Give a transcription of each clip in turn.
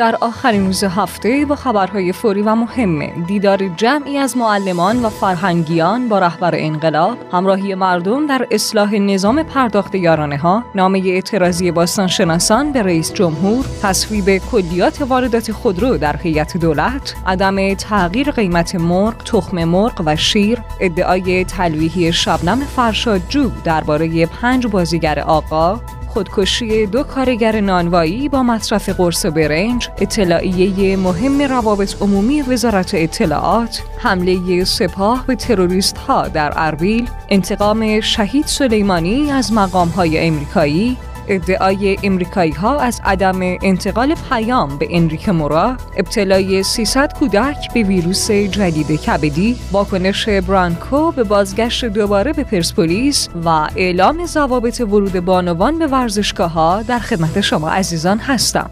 در آخرین روز هفته با خبرهای فوری و مهم دیدار جمعی از معلمان و فرهنگیان با رهبر انقلاب همراهی مردم در اصلاح نظام پرداخت یارانه ها نامه اعتراضی باستانشناسان به رئیس جمهور تصویب کلیات واردات خودرو در هیئت دولت عدم تغییر قیمت مرغ تخم مرغ و شیر ادعای تلویحی شبنم فرشادجو درباره پنج بازیگر آقا خودکشی دو کارگر نانوایی با مصرف قرص برنج، اطلاعیه مهم روابط عمومی وزارت اطلاعات، حمله سپاه به تروریست ها در اربیل، انتقام شهید سلیمانی از مقام های امریکایی، ادعای امریکایی ها از عدم انتقال پیام به انریک مورا، ابتلای 300 کودک به ویروس جدید کبدی، واکنش برانکو به بازگشت دوباره به پرسپولیس و اعلام ضوابط ورود بانوان به ورزشگاه ها در خدمت شما عزیزان هستم.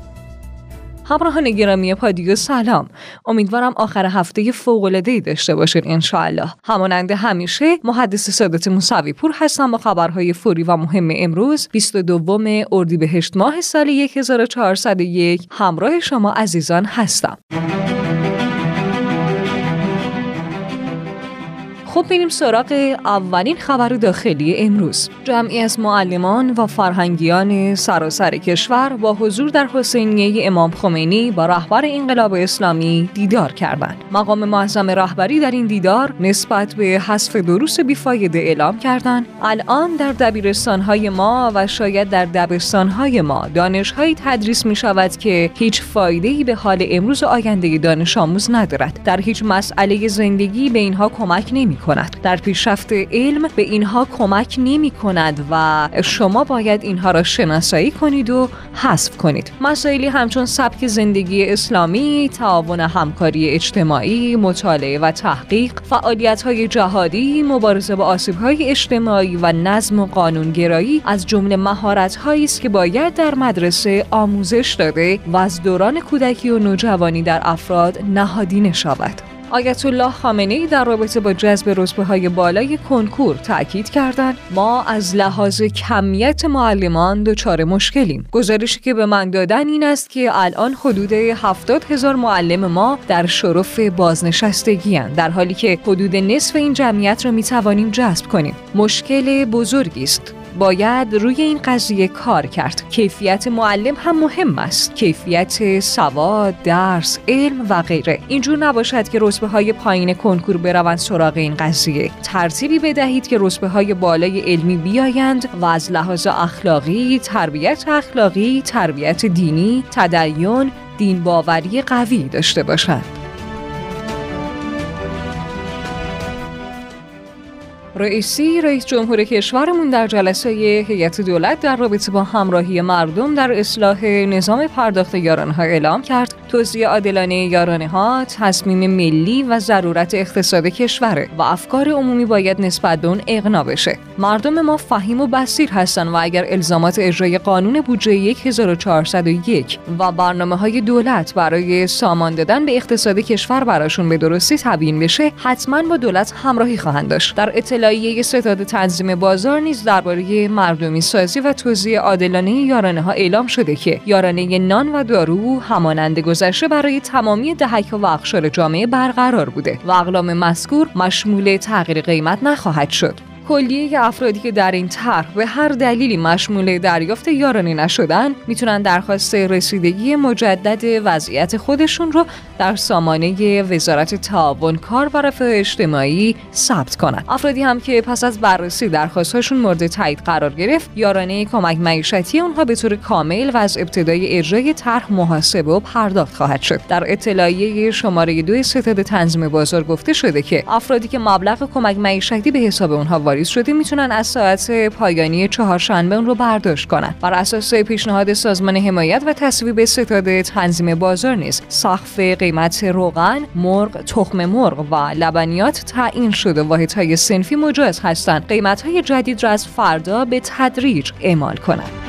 همراهان گرامی پادیو سلام. امیدوارم آخر هفته فوق العاده داشته باشین انشاءالله. همانند همیشه محدث سادات موسوی پور هستم با خبرهای فوری و مهم امروز 22 اردیبهشت ماه سال 1401 همراه شما عزیزان هستم. خب بریم سراغ اولین خبر داخلی امروز. جمعی از معلمان و فرهنگیان سراسر کشور با حضور در حسینیه امام خمینی با رهبر انقلاب اسلامی دیدار کردند. مقام معظم رهبری در این دیدار نسبت به حذف دروس بیفایده اعلام کردند. الان در دبیرستانهای ما و شاید در دبستانهای ما دانشهایی تدریس می شود که هیچ فایده به حال امروز آینده دانش آموز ندارد. در هیچ مسئله زندگی به اینها کمک نمی کند در پیشرفت علم به اینها کمک نمی کند و شما باید اینها را شناسایی کنید و حذف کنید. مسائلی همچون سبک زندگی اسلامی تعاون همکاری اجتماعی مطالعه و تحقیق فعالیت های جهادی مبارزه با آسیب های اجتماعی و نظم و قانونگرایی از جمله مهارت هایی است که باید در مدرسه آموزش داده و از دوران کودکی و نوجوانی در افراد نهادینه شود. آیت الله خامنه ای در رابطه با جذب رتبه های بالای کنکور تاکید کردند. ما از لحاظ کمیت معلمان دچار مشکلیم. گزارشی که به من دادن این است که الان حدود 70 هزار معلم ما در شرف بازنشستگی در حالی که حدود نصف این جمعیت را می توانیم جذب کنیم. مشکل بزرگی است. باید روی این قضیه کار کرد. کیفیت معلم هم مهم است. کیفیت سواد درس علم و غیره. اینجور نباشد که رتبه های پایین کنکور بروند سراغ این قضیه. ترتیبی بدهید که رتبه های بالای علمی بیایند و از لحاظ اخلاقی تربیت اخلاقی تربیت دینی تدین دین باوری قوی داشته باشند. رئیسی رئیس جمهور کشورمون در جلسه هیئت دولت در رابطه با همراهی مردم در اصلاح نظام پرداخت یارانه اعلام کرد. توزیع عادلانه یارانه ها تصمیم ملی و ضرورت اقتصاد کشوره و افکار عمومی باید نسبت به اون اقنا بشه. مردم ما فهیم و بسیر هستن و اگر الزامات اجرای قانون بودجه 1401 و برنامه های دولت برای سامان دادن به اقتصاد کشور براشون به درستی تبیین بشه حتما با دولت همراهی خواهند داشت. در اطلاعیه ستاد تنظیم بازار نیز درباره مردمی سازی و توزیع عادلانه یارانه ها اعلام شده که یارانه نان و دارو همانند گذشته برای تمامی دهک و اقشار جامعه برقرار بوده و اقلام مذکور مشمول تغییر قیمت نخواهد شد. کلیه افرادی که در این طرح به هر دلیلی مشمول دریافت یارانه نشدن می‌تونن درخواست رسیدگی مجدد وضعیت خودشون رو در سامانه وزارت تعاون کار و رفاه اجتماعی ثبت کنند. افرادی هم که پس از بررسی درخواستهاشون مورد تایید قرار گرفت یارانه کمک معیشتی اونها به طور کامل و از ابتدای اجرای طرح محاسبه و پرداخت خواهد شد در اطلاعیه شماره دو ستاد تنظیم بازار گفته شده که افرادی که مبلغ کمک معیشتی به حساب اونها واریز شده می‌تونن از ساعت پایانی چهارشنبه اون رو برداشت کنن بر اساس پیشنهاد سازمان حمایت و تصویب ستاد تنظیم بازار نیز سقف قیمت روغن، مرغ، تخم مرغ و لبنیات تعیین شده واحدهای سنفی مجاز هستند قیمتهای جدید را از فردا به تدریج اعمال کنند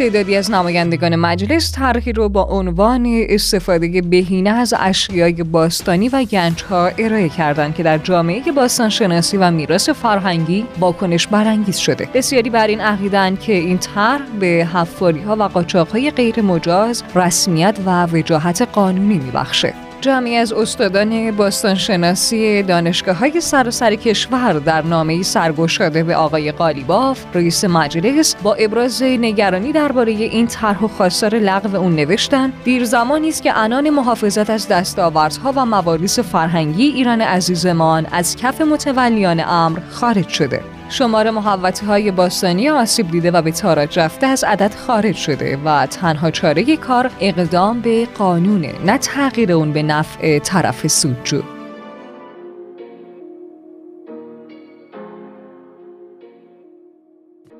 تعدادی از نمایندگان مجلس طرحی رو با عنوان استفاده بهینه از اشیای باستانی و گنجها ارائه کردند که در جامعه باستانشناسی و میراث فرهنگی واکنش برانگیز شده. بسیاری بر این عقیدن که این طرح به حفاری ها و قاچاق های غیر مجاز رسمیت و وجاهت قانونی میبخشه. جمعی از استادان باستانشناسی دانشگاه های سراسر کشور در نامه سرگشاده به آقای قالیباف رئیس مجلس با ابراز نگرانی درباره این طرح و خواستار لغو اون نوشتن دیر زمانی است که انان محافظت از دستاوردها و مواریث فرهنگی ایران عزیزمان از کف متولیان امر خارج شده. شمار محوطه های باستانی آسیب دیده و به تاراج رفته از عدد خارج شده و تنها چاره کار اقدام به قانونه نه تغییر اون به نفع طرف سودجو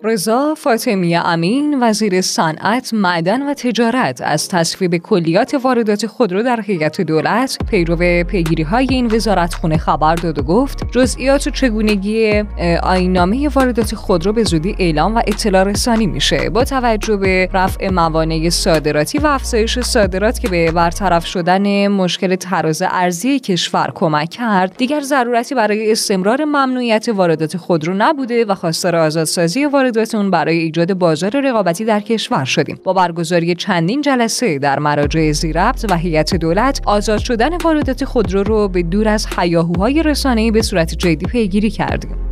رضا فاطمی امین وزیر صنعت، معدن و تجارت از تصویب کلیات واردات خودرو در هیئت دولت پیرو پیگیری های این وزارت خونه خبر داد و گفت جزئیات و چگونگی آینامه واردات خودرو به زودی اعلام و اطلاع رسانی میشه. با توجه به رفع موانع صادراتی و افزایش صادرات که به برطرف شدن مشکل تراز ارزی کشور کمک کرد دیگر ضرورتی برای استمرار ممنوعیت واردات خودرو نبوده و خواستار آزادسازی وارد وارداتون برای ایجاد بازار رقابتی در کشور شدیم. با برگزاری چندین جلسه در مراجع زیربط و هیئت دولت آزاد شدن واردات خودرو رو به دور از حیاهوهای رسانه‌ای به صورت جدی پیگیری کردیم.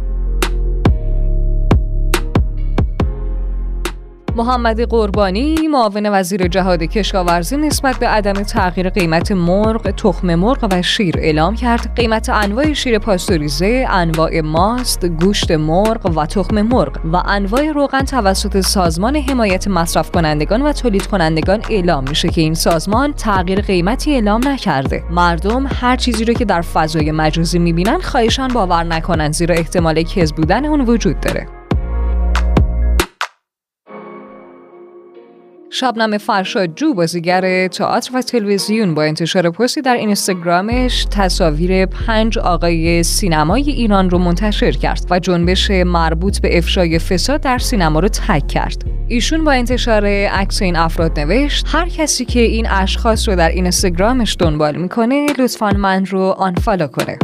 محمد قربانی معاون وزیر جهاد کشاورزی نسبت به عدم تغییر قیمت مرغ، تخم مرغ و شیر اعلام کرد. قیمت انواع شیر پاستوریزه، انواع ماست، گوشت مرغ و تخم مرغ و انواع روغن توسط سازمان حمایت مصرف کنندگان و تولید کنندگان اعلام میشه که این سازمان تغییر قیمتی اعلام نکرده. مردم هر چیزی رو که در فضای مجازی می‌بینن خواهشان باور نکنند زیرا احتمال کذب بودن اون وجود داره. شبنم فرشادجو بازیگر تئاتر و تلویزیون با انتشار پستی در اینستاگرامش تصاویر پنج آقای سینمای ایران رو منتشر کرد و جنبش مربوط به افشای فساد در سینما رو تک کرد. ایشون با انتشار عکس این افراد نوشت هر کسی که این اشخاص رو در اینستاگرامش دنبال می‌کنه لطفا من رو آنفالو کنه.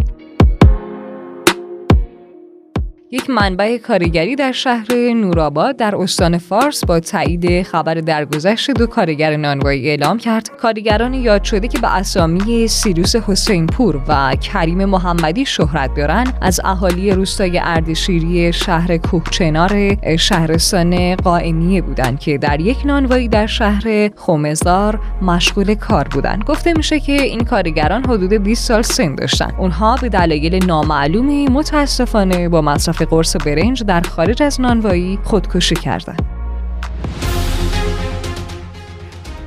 یک منبع کارگری در شهر نورآباد در استان فارس با تایید خبر درگذشت دو کارگر نانوایی اعلام کرد. کارگران یاد شده که به اسامی سیروس حسین پور و کریم محمدی شهرت دارند. از اهالی روستای اردشیری شهر کوهچنار شهرستان قائمیه بودند که در یک نانوایی در شهر خومزار مشغول کار بودند. گفته میشه که این کارگران حدود 20 سال سن داشتن اونها به دلایل نامعلومی متاسفانه با مصرف قرص برنج در خارج از نانوایی خودکشی کردند.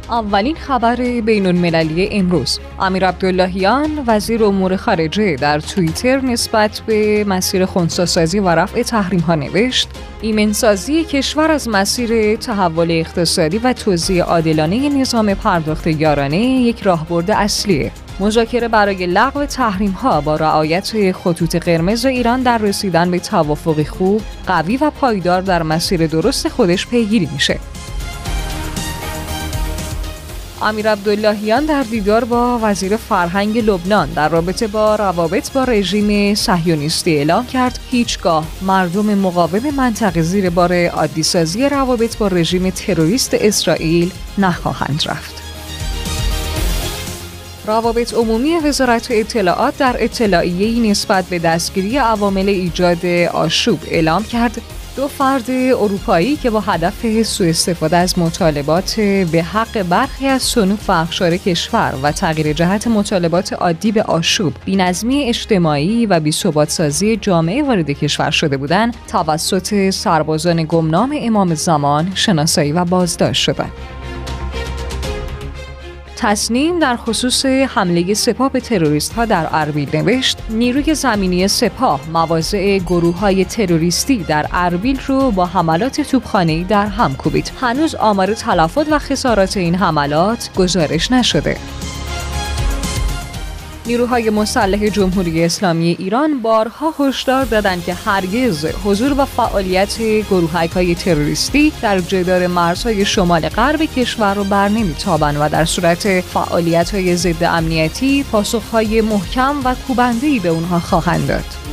اولین خبر بین المللی امروز امیر عبداللهیان وزیر امور خارجه در توییتر نسبت به مسیر خونساسازی و رفع تحریم ها نوشت ایمنسازی کشور از مسیر تحول اقتصادی و توزیع عادلانه نظام پرداخت یارانه یک راهبرد اصلیه مذاکره برای لغو تحریم ها با رعایت خطوط قرمز ایران در رسیدن به توافقی خوب، قوی و پایدار در مسیر درست خودش پیگیری میشه. امیر عبداللهیان در دیدار با وزیر فرهنگ لبنان در رابطه با روابط با رژیم صهیونیستی اعلام کرد هیچگاه مردم مقاوم منطقه زیر بار عادیسازی روابط با رژیم تروریست اسرائیل نخواهند رفت. روابط عمومی وزارت اطلاعات در اطلاعیه‌ای نسبت به دستگیری عوامل ایجاد آشوب اعلام کرد دو فرد اروپایی که با هدف سوء استفاده از مطالبات به حق برخی از صنوف و اخشار کشور و تغییر جهت مطالبات عادی به آشوب، بینظمی اجتماعی و بی‌ثبات سازی جامعه وارد کشور شده بودند، توسط سربازان گمنام امام زمان شناسایی و بازداشت شدند. تصنیم در خصوص حمله سپاه به تروریست ها در اربیل نوشت نیروی زمینی سپاه مواضع گروه های تروریستی در اربیل رو با حملات توپخانه‌ای در هم کوبید. هنوز آمار تلفات و خسارات این حملات گزارش نشده. نیروهای مسلح جمهوری اسلامی ایران بارها هشدار دادند که هرگز حضور و فعالیت گروهک های تروریستی در جدار مرزهای شمال غرب کشور رو بر نمیتابند و در صورت فعالیت های ضد امنیتی پاسخهای محکم و کوبنده‌ای به اونها خواهند داد.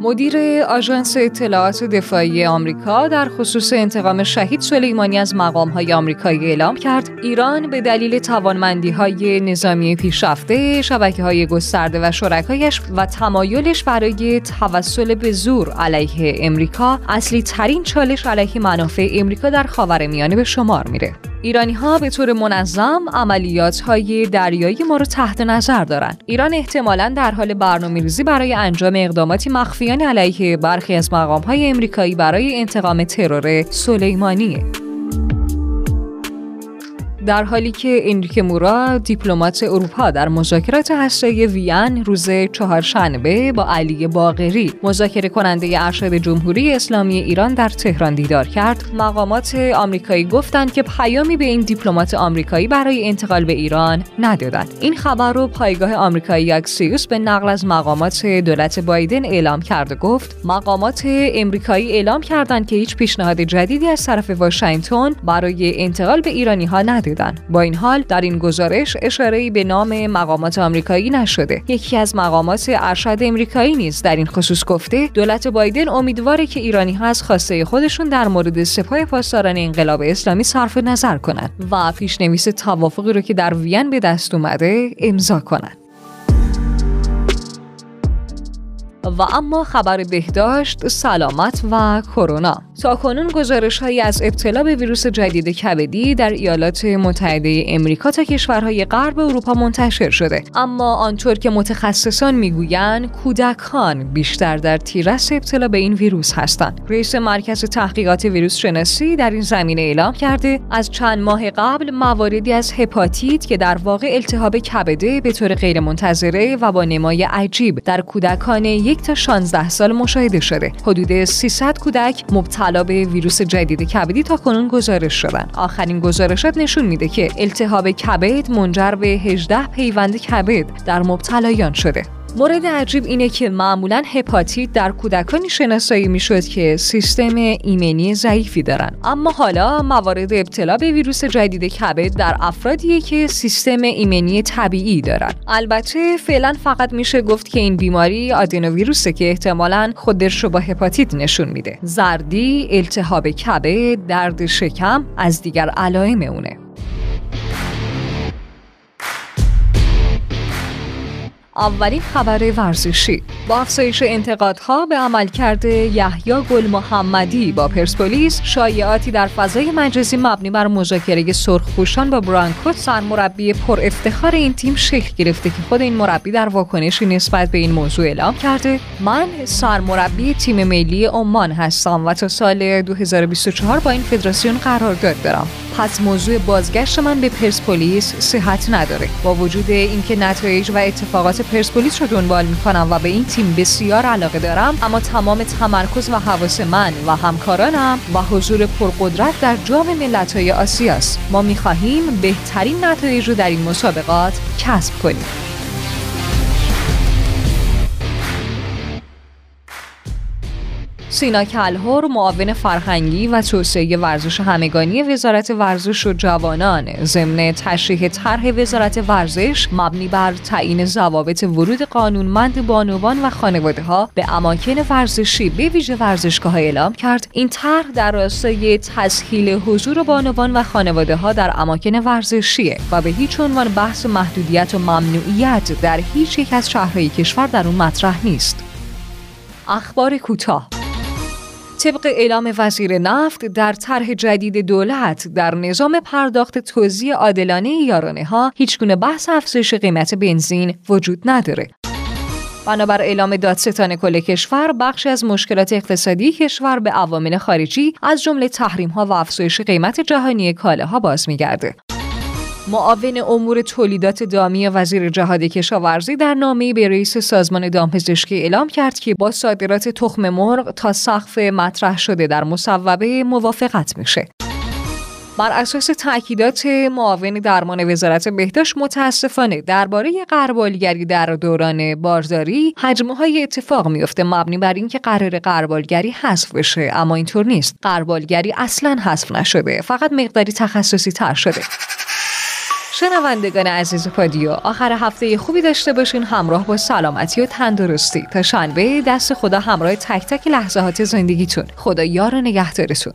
مدیر آژانس اطلاعات دفاعی آمریکا در خصوص انتقام شهید سلیمانی از های آمریکایی اعلام کرد. ایران به دلیل توانمندی های نظامی پیشرفته شبکه های گسترده و شرکایش و تمایلش برای توسل به زور علیه امریکا اصلی ترین چالش علیه منافع امریکا در خاورمیانه به شمار میره. ایرانی ها به طور منظم عملیات های دریایی ما رو تحت نظر دارند. ایران احتمالا در حال برنامه ریزی برای انجام اقداماتی مخفیانه علیه برخی از مقام های امریکایی برای انتقام ترور سلیمانیه. در حالی که انریک مورا دیپلمات اروپا در مذاکرات هسته‌ای وین روز چهارشنبه با علی باقری مذاکره کننده ارشد جمهوری اسلامی ایران در تهران دیدار کرد. مقامات آمریکایی گفتند که پیامی به این دیپلمات آمریکایی برای انتقال به ایران ندادند. این خبر رو پایگاه آمریکایی اکسیوس به نقل از مقامات دولت بایدن اعلام کرد و گفت مقامات امریکایی اعلام کردند که هیچ پیشنهاد جدیدی از طرف واشنگتن برای انتقال به ایرانی ها ندادند با این حال در این گزارش اشاره به نام مقامات آمریکایی نشده. یکی از مقامات ارشد امریکایی نیز در این خصوص گفته دولت بایدن امیدواره که ایرانی ها از خواسته خودشون در مورد سپاه پاسداران انقلاب اسلامی صرف نظر کنند و پیشنویس توافقی رو که در وین به دست اومده امضا کنند. و اما خبر بهداشت، سلامت و کرونا. تا کنون گزارش هایی از ابتلا به ویروس جدید کبدی در ایالات متحده امریکا تا کشورهای غرب اروپا منتشر شده. اما آنطور که متخصصان می‌گویند کودکان بیشتر در تیرس ابتلا به این ویروس هستند. رئیس مرکز تحقیقات ویروس شناسی در این زمینه اعلام کرده از چند ماه قبل مواردی از هپاتیت که در واقع التهاب کبده به طور غیرمنتظره و با نمای عجیب در کودکان یک تا 16 سال مشاهده شده. حدود 300 کودک مبتلا به ویروس جدید کبدی تا کنون گزارش شدن. آخرین گزارشات نشون میده که التهاب کبد منجر به 18 پیوند کبد در مبتلایان شده. مورد عجیب اینه که معمولا هپاتیت در کودکانی شناسایی می‌شد که سیستم ایمنی ضعیفی دارن. اما حالا موارد ابتلا به ویروس جدید کبد در افرادیه که سیستم ایمنی طبیعی دارن. البته فعلا فقط میشه گفت که این بیماری آدنوویروسه که احتمالا خودش رو با هپاتیت نشون میده. زردی التهاب کبد درد شکم از دیگر علائم اونه. اولین خبر ورزشی. با افزایش انتقادها به عملکرد یحیی گل محمدی با پرسپولیس شایعاتی در فضای مجازی مبنی بر مذاکره سرخپوشان با برانکو سرمربی پر افتخار این تیم شکل گرفته که خود این مربی در واکنشی نسبت به این موضوع اعلام کرده. من سرمربی تیم ملی عمان هستم و تا سال 2024 با این فدراسیون قرارداد دارم. پس موضوع بازگشت من به پرسپولیس صحت نداره. با وجود اینکه نتایج و اتفاقات پرسپولیس رو دنبال می‌کنم و به این تیم بسیار علاقه دارم اما تمام تمرکز و حواس من و همکارانم و حضور پرقدرت در جام ملت‌های آسیاست. ما می‌خواهیم بهترین نتایج رو در این مسابقات کسب کنیم. سینا کلهور معاون فرهنگی و توسعه ورزش همگانی وزارت ورزش و جوانان. ضمن تشریح طرح وزارت ورزش مبنی بر تعیین ضوابط ورود قانونمند بانوان و خانواده ها به اماکن ورزشی به ویژه ورزشگاه اعلام کرد. این طرح در راستای تسهیل حضور بانوان و خانواده ها در اماکن ورزشیه و به هیچ عنوان بحث محدودیت و ممنوعیت در هیچ یک از شهرهای کشور در اون مطرح نیست. اخبار کوتاه طبق اعلام وزیر نفت در طرح جدید دولت در نظام پرداخت توزیع عادلانه یارانه ها هیچگونه بحث افزایش قیمت بنزین وجود نداره. بنابر اعلام دادستان کل کشور بخشی از مشکلات اقتصادی کشور به عوامل خارجی از جمله تحریم ها و افزایش قیمت جهانی کالاها باز میگرده. معاون امور تولیدات دامی وزیر جهاد کشاورزی در نامه به رئیس سازمان دامپزشکی اعلام کرد که با صادرات تخم مرغ تا سقف مطرح شده در مصوبه موافقت میشه. بر اساس تاکیدات معاون درمان وزارت بهداشت متاسفانه درباره قربالگری در دوران بارداری حجمه های اتفاق میفته مبنی بر اینکه قرار قربالگری حذف بشه اما اینطور نیست قربالگری اصلا حذف نشده فقط مقداری تخصصی تر شده شنوندگان عزیز پادیو آخر هفته خوبی داشته باشین. همراه با سلامتی و تندرستی. تا شنبه دست خدا همراه تک تک لحظات زندگیتون. خدا یار و نگهدارتون.